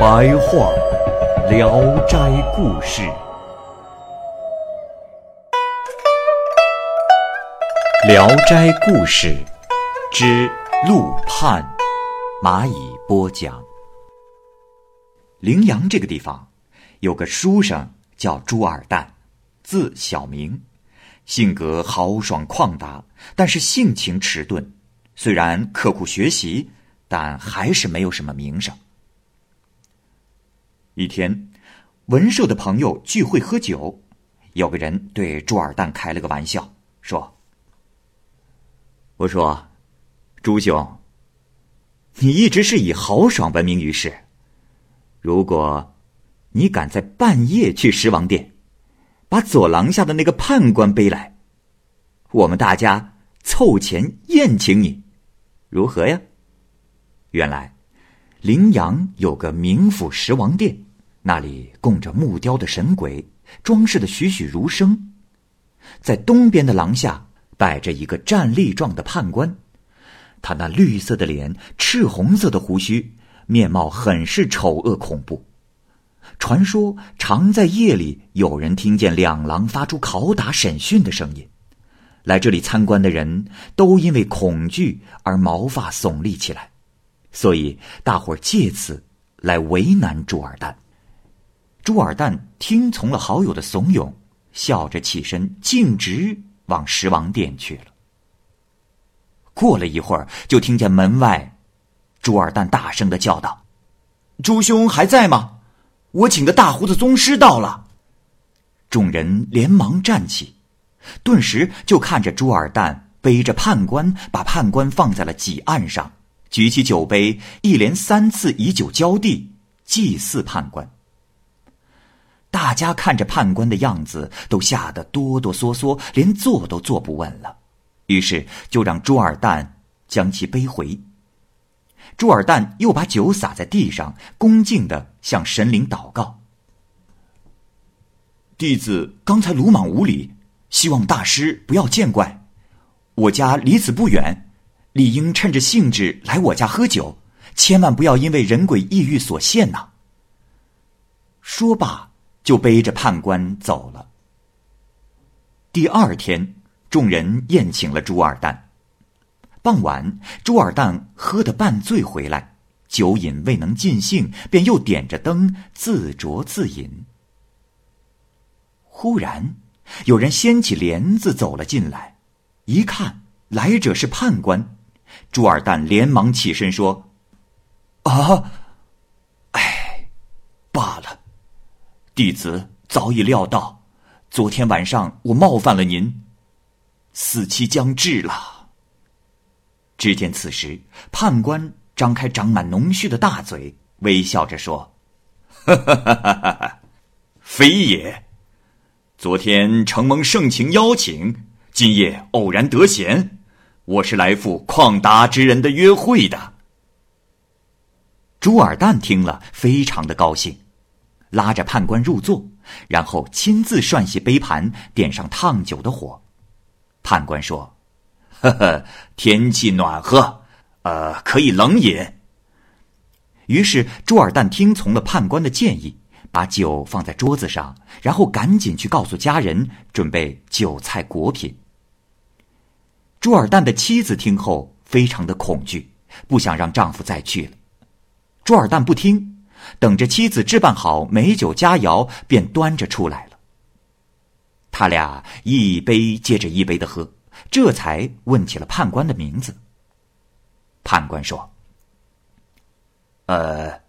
白话《聊斋故事》。《聊斋故事》之陆判，蚂蚁播讲。陵阳这个地方，有个书生叫朱二蛋，字小明，性格豪爽旷达，但是性情迟钝。虽然刻苦学习，但还是没有什么名声。一天，文寿的朋友聚会喝酒，有个人对朱二蛋开了个玩笑，说。我说：“朱兄，你一直是以豪爽闻名于世。如果，你敢在半夜去十王殿，把左廊下的那个判官背来，我们大家凑钱宴请你，如何呀？”原来，陵阳有个名府十王殿，那里供着木雕的神鬼，装饰的栩栩如生。在东边的廊下。摆着一个站立状的判官，他那绿色的脸、赤红色的胡须，面貌很是丑恶恐怖。传说常在夜里有人听见两狼发出拷打审讯的声音，来这里参观的人都因为恐惧而毛发耸立起来，所以大伙儿借此来为难朱二蛋。朱尔旦听从了好友的怂恿，笑着起身，径直。往十王殿去了。过了一会儿，就听见门外，朱尔旦大声的叫道：“朱兄还在吗？我请的大胡子宗师到了。”众人连忙站起，顿时就看着朱尔旦背着判官，把判官放在了几案上，举起酒杯，一连三次以酒浇地，祭祀判官。大家看着判官的样子，都吓得哆哆嗦嗦，连坐都坐不稳了。于是就让朱二蛋将其背回。朱二蛋又把酒洒在地上，恭敬的向神灵祷告：“弟子刚才鲁莽无礼，希望大师不要见怪。我家离此不远，理应趁着兴致来我家喝酒，千万不要因为人鬼异域所限呐。”说罢。就背着判官走了。第二天，众人宴请了朱二蛋。傍晚，朱二蛋喝得半醉回来，酒瘾未能尽兴，便又点着灯自酌自饮。忽然，有人掀起帘子走了进来，一看来者是判官，朱二蛋连忙起身说：“啊，哎，罢了。”弟子早已料到，昨天晚上我冒犯了您，死期将至了。只见此时，判官张开长满浓须的大嘴，微笑着说：“哈哈哈哈哈，非也。昨天承蒙盛情邀请，今夜偶然得闲，我是来赴旷达之人的约会的。”朱尔旦听了，非常的高兴。拉着判官入座，然后亲自涮洗杯盘，点上烫酒的火。判官说：“呵呵，天气暖和，呃，可以冷饮。”于是朱尔旦听从了判官的建议，把酒放在桌子上，然后赶紧去告诉家人，准备酒菜果品。朱尔旦的妻子听后非常的恐惧，不想让丈夫再去了。朱尔旦不听。等着妻子置办好美酒佳肴，便端着出来了。他俩一杯接着一杯的喝，这才问起了判官的名字。判官说：“呃，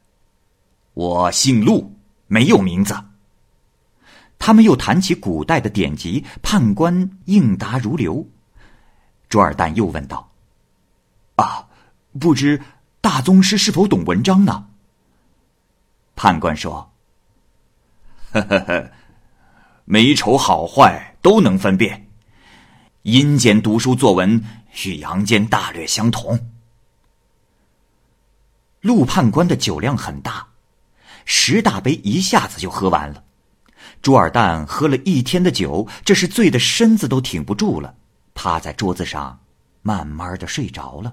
我姓陆，没有名字。”他们又谈起古代的典籍，判官应答如流。朱二蛋又问道：“啊，不知大宗师是否懂文章呢？”判官说：“呵呵呵，美丑好坏都能分辨。阴间读书作文与阳间大略相同。”陆判官的酒量很大，十大杯一下子就喝完了。朱尔旦喝了一天的酒，这是醉的身子都挺不住了，趴在桌子上，慢慢的睡着了。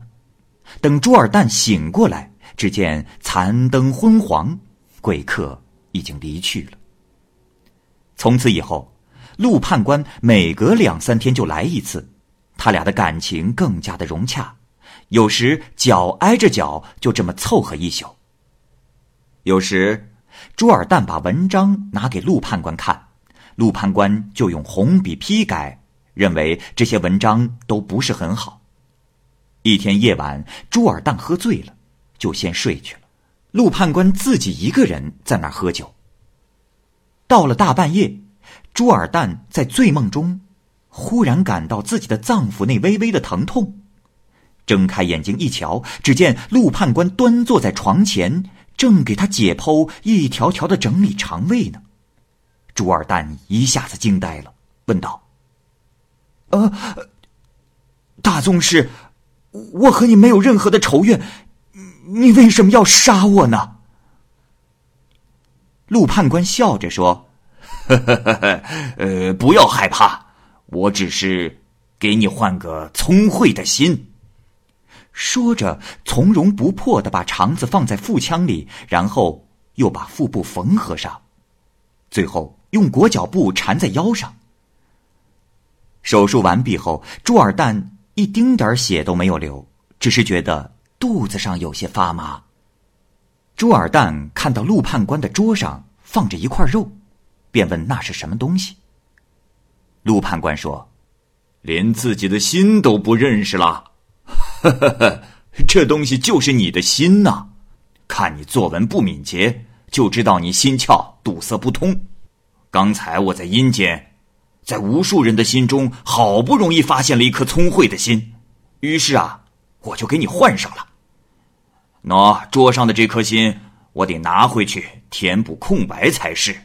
等朱尔旦醒过来，只见残灯昏黄，贵客已经离去了。从此以后，陆判官每隔两三天就来一次，他俩的感情更加的融洽。有时脚挨着脚，就这么凑合一宿。有时，朱尔旦把文章拿给陆判官看，陆判官就用红笔批改，认为这些文章都不是很好。一天夜晚，朱尔旦喝醉了，就先睡去了。陆判官自己一个人在那儿喝酒。到了大半夜，朱尔旦在醉梦中，忽然感到自己的脏腑内微微的疼痛。睁开眼睛一瞧，只见陆判官端坐在床前，正给他解剖，一条条的整理肠胃呢。朱二蛋一下子惊呆了，问道：“呃，大宗师，我和你没有任何的仇怨，你为什么要杀我呢？”陆判官笑着说：“呵呵呵呵，呃，不要害怕，我只是给你换个聪慧的心。”说着，从容不迫的把肠子放在腹腔里，然后又把腹部缝合上，最后用裹脚布缠在腰上。手术完毕后，朱尔旦一丁点血都没有流，只是觉得肚子上有些发麻。朱尔旦看到陆判官的桌上放着一块肉，便问那是什么东西。陆判官说：“连自己的心都不认识了。”呵呵呵，这东西就是你的心呐！看你作文不敏捷，就知道你心窍堵塞不通。刚才我在阴间，在无数人的心中，好不容易发现了一颗聪慧的心，于是啊，我就给你换上了。喏，桌上的这颗心，我得拿回去填补空白才是。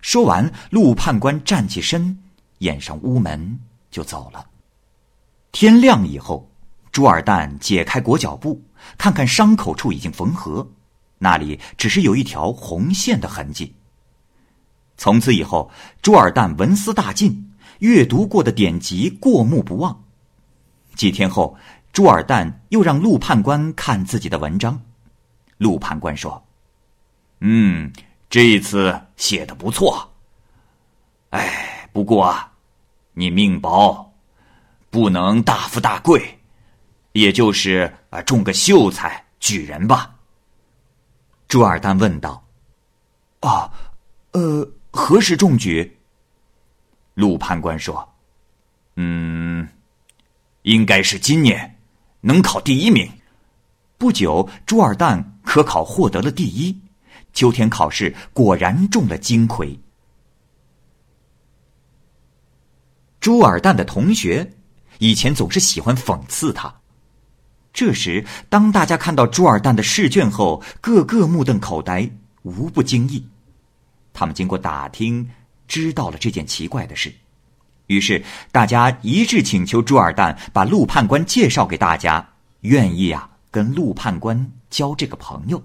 说完，陆判官站起身，掩上屋门就走了。天亮以后。朱尔旦解开裹脚布，看看伤口处已经缝合，那里只是有一条红线的痕迹。从此以后，朱尔旦文思大进，阅读过的典籍过目不忘。几天后，朱尔旦又让陆判官看自己的文章，陆判官说：“嗯，这一次写的不错。哎，不过啊你命薄，不能大富大贵。”也就是啊，中个秀才、举人吧。朱尔旦问道：“啊，呃，何时中举？”陆判官说：“嗯，应该是今年，能考第一名。”不久，朱尔旦科考获得了第一。秋天考试果然中了金魁。朱尔旦的同学以前总是喜欢讽刺他。这时，当大家看到朱尔旦的试卷后，个个目瞪口呆，无不惊异。他们经过打听，知道了这件奇怪的事，于是大家一致请求朱尔旦把陆判官介绍给大家，愿意啊跟陆判官交这个朋友。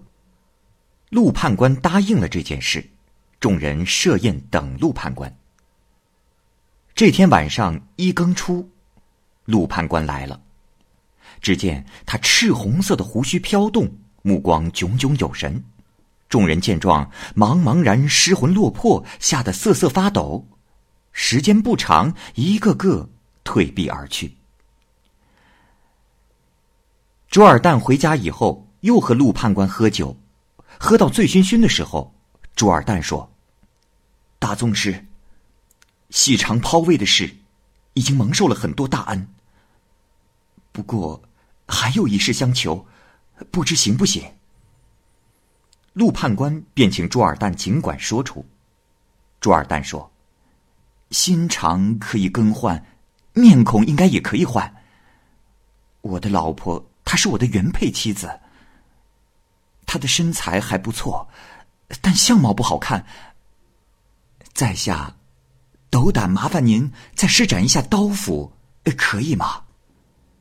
陆判官答应了这件事，众人设宴等陆判官。这天晚上一更初，陆判官来了。只见他赤红色的胡须飘动，目光炯炯有神。众人见状，茫茫然失魂落魄，吓得瑟瑟发抖。时间不长，一个个退避而去。朱尔旦回家以后，又和陆判官喝酒，喝到醉醺醺的时候，朱尔旦说：“大宗师，细长抛位的事，已经蒙受了很多大恩。不过。”还有一事相求，不知行不行？陆判官便请朱尔旦尽管说出。朱尔旦说：“心肠可以更换，面孔应该也可以换。我的老婆她是我的原配妻子。她的身材还不错，但相貌不好看。在下，斗胆麻烦您再施展一下刀斧，可以吗？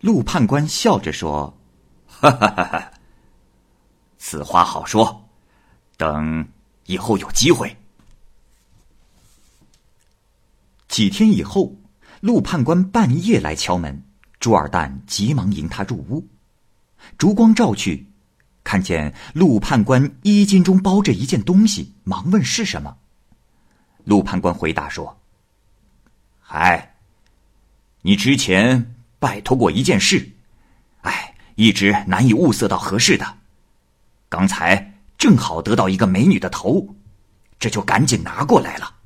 陆判官笑着说：“哈哈哈哈，此话好说，等以后有机会。”几天以后，陆判官半夜来敲门，朱二蛋急忙迎他入屋，烛光照去。看见陆判官衣襟中包着一件东西，忙问是什么。陆判官回答说：“嗨，你之前拜托过一件事，哎，一直难以物色到合适的。刚才正好得到一个美女的头，这就赶紧拿过来了。”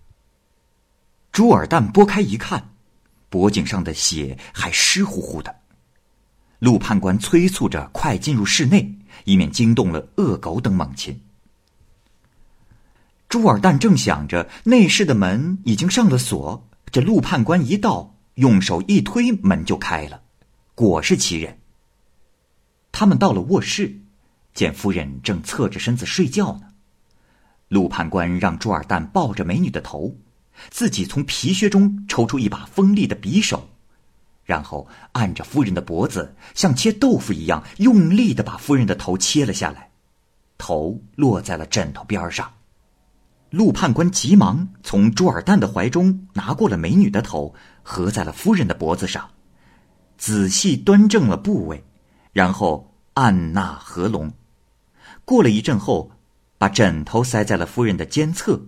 朱尔旦拨开一看，脖颈上的血还湿乎乎的。陆判官催促着快进入室内。以免惊动了恶狗等猛禽。朱尔旦正想着，内室的门已经上了锁。这陆判官一到，用手一推，门就开了，果是其人。他们到了卧室，见夫人正侧着身子睡觉呢。陆判官让朱尔旦抱着美女的头，自己从皮靴中抽出一把锋利的匕首。然后按着夫人的脖子，像切豆腐一样用力的把夫人的头切了下来，头落在了枕头边上。陆判官急忙从朱尔旦的怀中拿过了美女的头，合在了夫人的脖子上，仔细端正了部位，然后按捺合拢。过了一阵后，把枕头塞在了夫人的肩侧，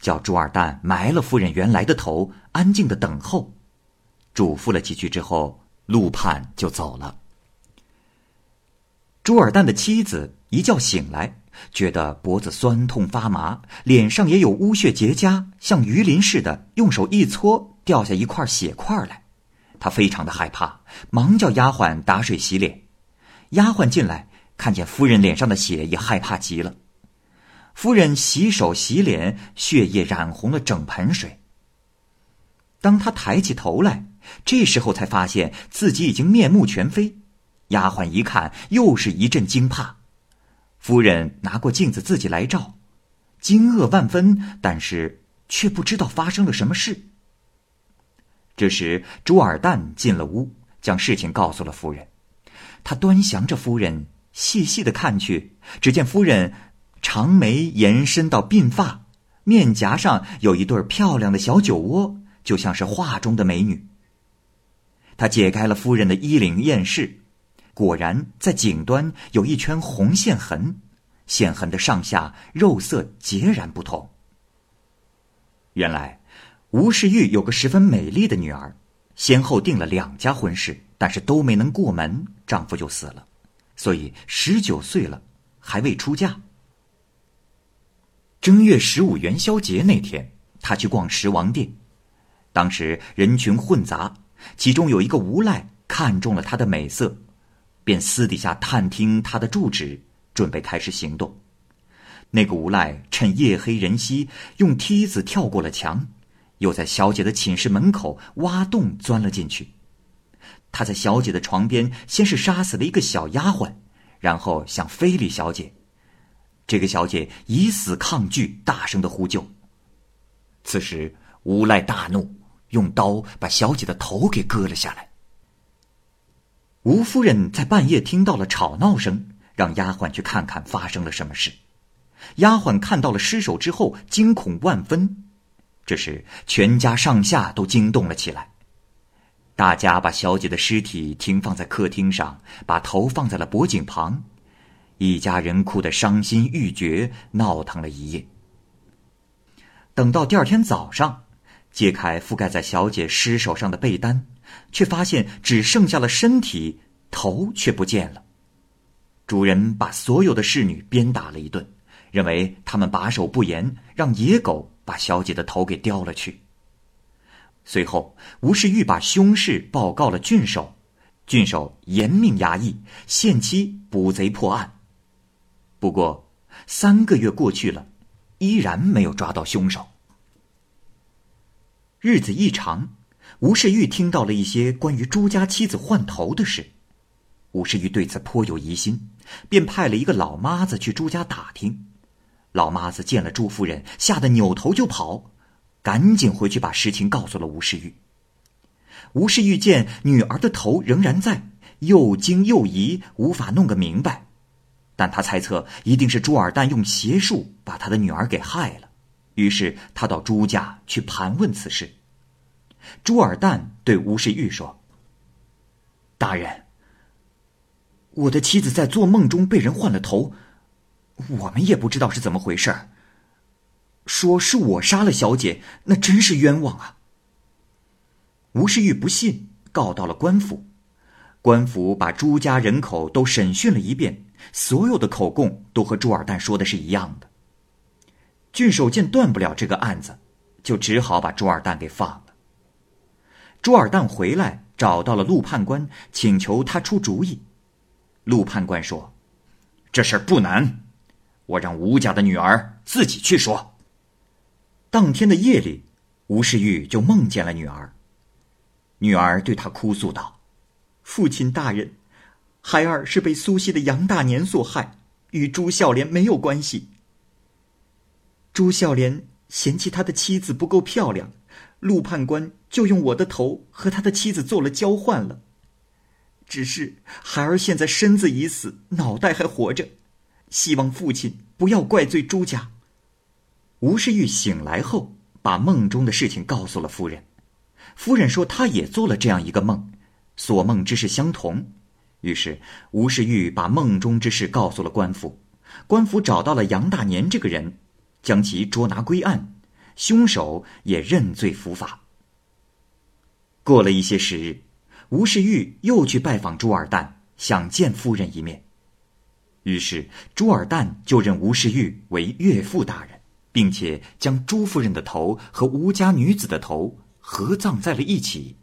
叫朱尔旦埋了夫人原来的头，安静的等候。嘱咐了几句之后，陆判就走了。朱尔旦的妻子一觉醒来，觉得脖子酸痛发麻，脸上也有污血结痂，像鱼鳞似的，用手一搓，掉下一块血块来。他非常的害怕，忙叫丫鬟打水洗脸。丫鬟进来，看见夫人脸上的血，也害怕极了。夫人洗手洗脸，血液染红了整盆水。当他抬起头来。这时候才发现自己已经面目全非，丫鬟一看又是一阵惊怕。夫人拿过镜子自己来照，惊愕万分，但是却不知道发生了什么事。这时朱尔旦进了屋，将事情告诉了夫人。他端详着夫人，细细的看去，只见夫人长眉延伸到鬓发，面颊上有一对漂亮的小酒窝，就像是画中的美女。他解开了夫人的衣领，验视，果然在颈端有一圈红线痕，线痕的上下肉色截然不同。原来，吴世玉有个十分美丽的女儿，先后定了两家婚事，但是都没能过门，丈夫就死了，所以十九岁了还未出嫁。正月十五元宵节那天，他去逛十王殿，当时人群混杂。其中有一个无赖看中了他的美色，便私底下探听他的住址，准备开始行动。那个无赖趁夜黑人稀，用梯子跳过了墙，又在小姐的寝室门口挖洞钻了进去。他在小姐的床边先是杀死了一个小丫鬟，然后向非礼小姐。这个小姐以死抗拒，大声的呼救。此时无赖大怒。用刀把小姐的头给割了下来。吴夫人在半夜听到了吵闹声，让丫鬟去看看发生了什么事。丫鬟看到了尸首之后，惊恐万分。这时，全家上下都惊动了起来。大家把小姐的尸体停放在客厅上，把头放在了脖颈旁，一家人哭得伤心欲绝，闹腾了一夜。等到第二天早上。揭开覆盖在小姐尸首上的被单，却发现只剩下了身体，头却不见了。主人把所有的侍女鞭打了一顿，认为他们把守不严，让野狗把小姐的头给叼了去。随后，吴世玉把凶事报告了郡守，郡守严命衙役，限期捕贼破案。不过，三个月过去了，依然没有抓到凶手。日子一长，吴世玉听到了一些关于朱家妻子换头的事。吴世玉对此颇有疑心，便派了一个老妈子去朱家打听。老妈子见了朱夫人，吓得扭头就跑，赶紧回去把实情告诉了吴世玉。吴世玉见女儿的头仍然在，又惊又疑，无法弄个明白。但他猜测一定是朱尔旦用邪术把他的女儿给害了，于是他到朱家去盘问此事。朱尔旦对吴世玉说：“大人，我的妻子在做梦中被人换了头，我们也不知道是怎么回事。说是我杀了小姐，那真是冤枉啊！”吴世玉不信，告到了官府。官府把朱家人口都审讯了一遍，所有的口供都和朱尔旦说的是一样的。郡守见断不了这个案子，就只好把朱尔旦给放了。朱尔旦回来找到了陆判官，请求他出主意。陆判官说：“这事儿不难，我让吴家的女儿自己去说。”当天的夜里，吴世玉就梦见了女儿。女儿对他哭诉道：“父亲大人，孩儿是被苏西的杨大年所害，与朱孝廉没有关系。朱孝廉嫌弃他的妻子不够漂亮，陆判官就用我的头和他的妻子做了交换了。只是孩儿现在身子已死，脑袋还活着，希望父亲不要怪罪朱家。”吴世玉醒来后，把梦中的事情告诉了夫人。夫人说：“她也做了这样一个梦，所梦之事相同。”于是吴世玉把梦中之事告诉了官府。官府找到了杨大年这个人，将其捉拿归案，凶手也认罪伏法。过了一些时日，吴世玉又去拜访朱尔旦，想见夫人一面。于是朱尔旦就认吴世玉为岳父大人，并且将朱夫人的头和吴家女子的头。合葬在了一起。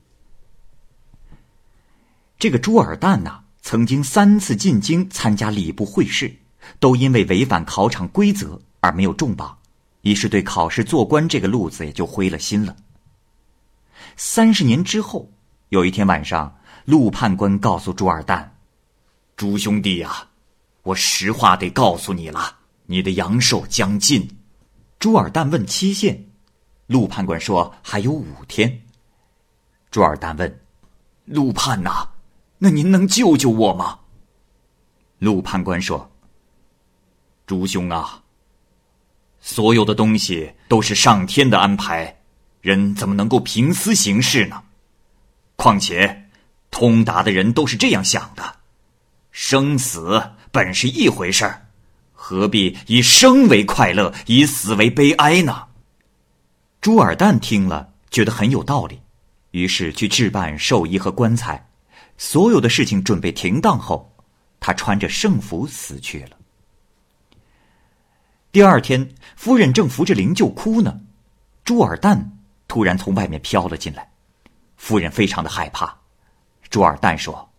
这个朱尔旦呐，曾经三次进京参加礼部会试，都因为违反考场规则而没有中榜，于是对考试做官这个路子也就灰了心了。三十年之后，有一天晚上，陆判官告诉朱二蛋：“朱兄弟呀，我实话得告诉你了，你的阳寿将尽。”朱尔旦问期限。陆判官说：“还有五天。”朱尔旦问：“陆判呐，那您能救救我吗？”陆判官说：“朱兄啊，所有的东西都是上天的安排，人怎么能够凭私行事呢？况且，通达的人都是这样想的：生死本是一回事儿，何必以生为快乐，以死为悲哀呢？”朱尔旦听了，觉得很有道理，于是去置办寿衣和棺材，所有的事情准备停当后，他穿着圣服死去了。第二天，夫人正扶着灵柩哭呢，朱尔旦突然从外面飘了进来，夫人非常的害怕。朱尔旦说：“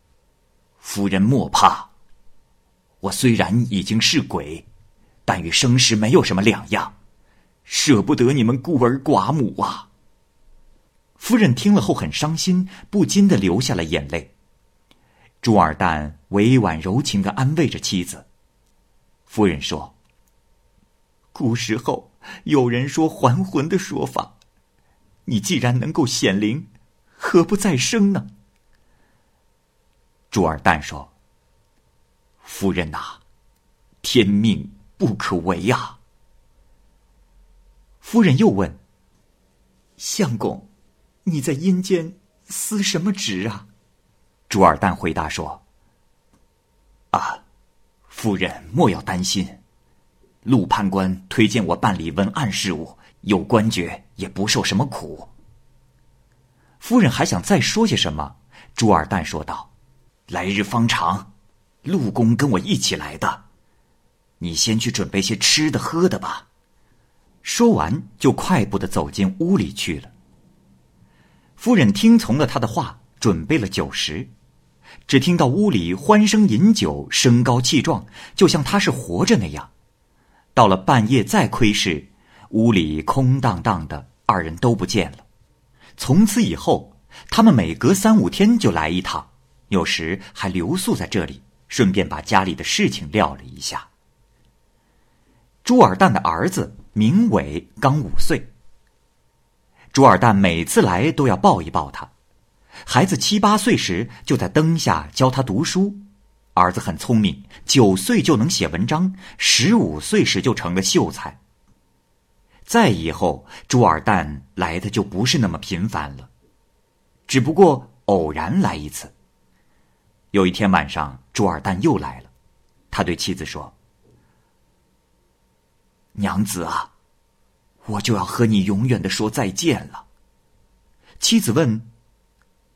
夫人莫怕，我虽然已经是鬼，但与生时没有什么两样。”舍不得你们孤儿寡母啊！夫人听了后很伤心，不禁的流下了眼泪。朱尔旦委婉柔情的安慰着妻子。夫人说：“古时候有人说还魂的说法，你既然能够显灵，何不再生呢？”朱尔旦说：“夫人呐，天命不可违呀。”夫人又问：“相公，你在阴间司什么职啊？”朱尔旦回答说：“啊，夫人莫要担心，陆判官推荐我办理文案事务，有官爵也不受什么苦。”夫人还想再说些什么，朱尔旦说道：“来日方长，陆公跟我一起来的，你先去准备些吃的喝的吧。”说完，就快步的走进屋里去了。夫人听从了他的话，准备了酒食。只听到屋里欢声饮酒，声高气壮，就像他是活着那样。到了半夜再窥视，屋里空荡荡的，二人都不见了。从此以后，他们每隔三五天就来一趟，有时还留宿在这里，顺便把家里的事情料了一下。朱尔旦的儿子明伟刚五岁。朱尔旦每次来都要抱一抱他。孩子七八岁时就在灯下教他读书。儿子很聪明，九岁就能写文章，十五岁时就成了秀才。再以后，朱尔旦来的就不是那么频繁了，只不过偶然来一次。有一天晚上，朱尔旦又来了，他对妻子说。娘子啊，我就要和你永远的说再见了。妻子问：“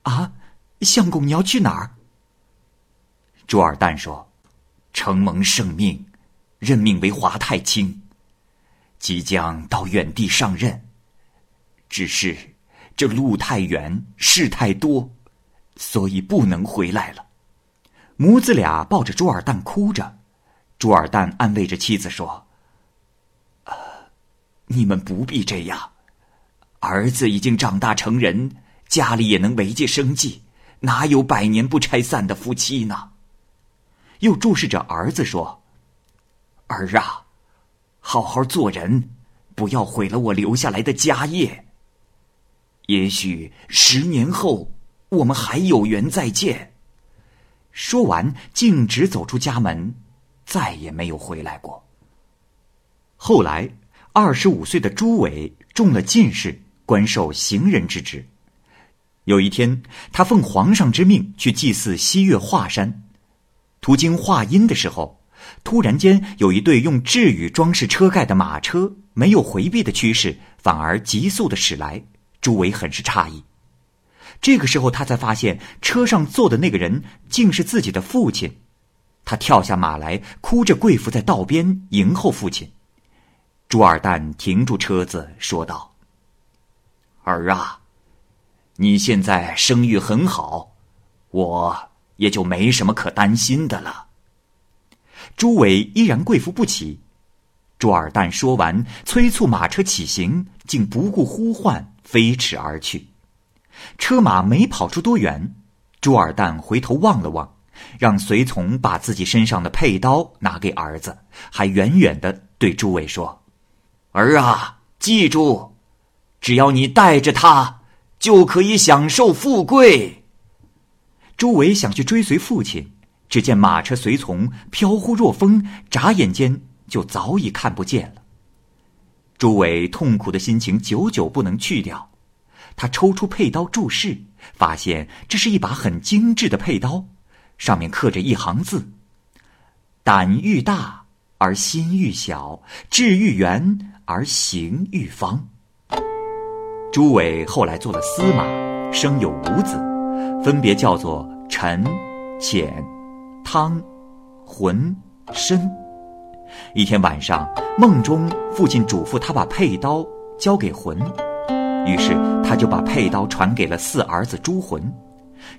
啊，相公，你要去哪儿？”朱尔旦说：“承蒙圣命，任命为华太卿，即将到远地上任。只是这路太远，事太多，所以不能回来了。”母子俩抱着朱尔旦哭着，朱尔旦安慰着妻子说。你们不必这样，儿子已经长大成人，家里也能维系生计，哪有百年不拆散的夫妻呢？又注视着儿子说：“儿啊，好好做人，不要毁了我留下来的家业。也许十年后我们还有缘再见。”说完，径直走出家门，再也没有回来过。后来。二十五岁的朱伟中了进士，官受行人之职。有一天，他奉皇上之命去祭祀西岳华山，途经华阴的时候，突然间有一对用雉羽装饰车盖的马车，没有回避的趋势，反而急速的驶来。朱伟很是诧异。这个时候，他才发现车上坐的那个人竟是自己的父亲。他跳下马来，哭着跪伏在道边迎候父亲。朱二蛋停住车子，说道：“儿啊，你现在声誉很好，我也就没什么可担心的了。”朱伟依然跪伏不起。朱二蛋说完，催促马车起行，竟不顾呼唤，飞驰而去。车马没跑出多远，朱二蛋回头望了望，让随从把自己身上的佩刀拿给儿子，还远远的对朱伟说。儿啊，记住，只要你带着他，就可以享受富贵。朱伟想去追随父亲，只见马车随从飘忽若风，眨眼间就早已看不见了。朱伟痛苦的心情久久不能去掉，他抽出佩刀注视，发现这是一把很精致的佩刀，上面刻着一行字：“胆愈大而心愈小，志愈圆。”而行愈方。朱伟后来做了司马，生有五子，分别叫做陈、潜、汤、浑、申。一天晚上，梦中父亲嘱咐他把佩刀交给浑，于是他就把佩刀传给了四儿子朱浑。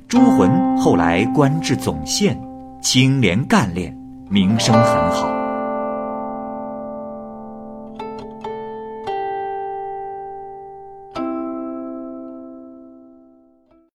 朱浑后来官至总宪，清廉干练，名声很好。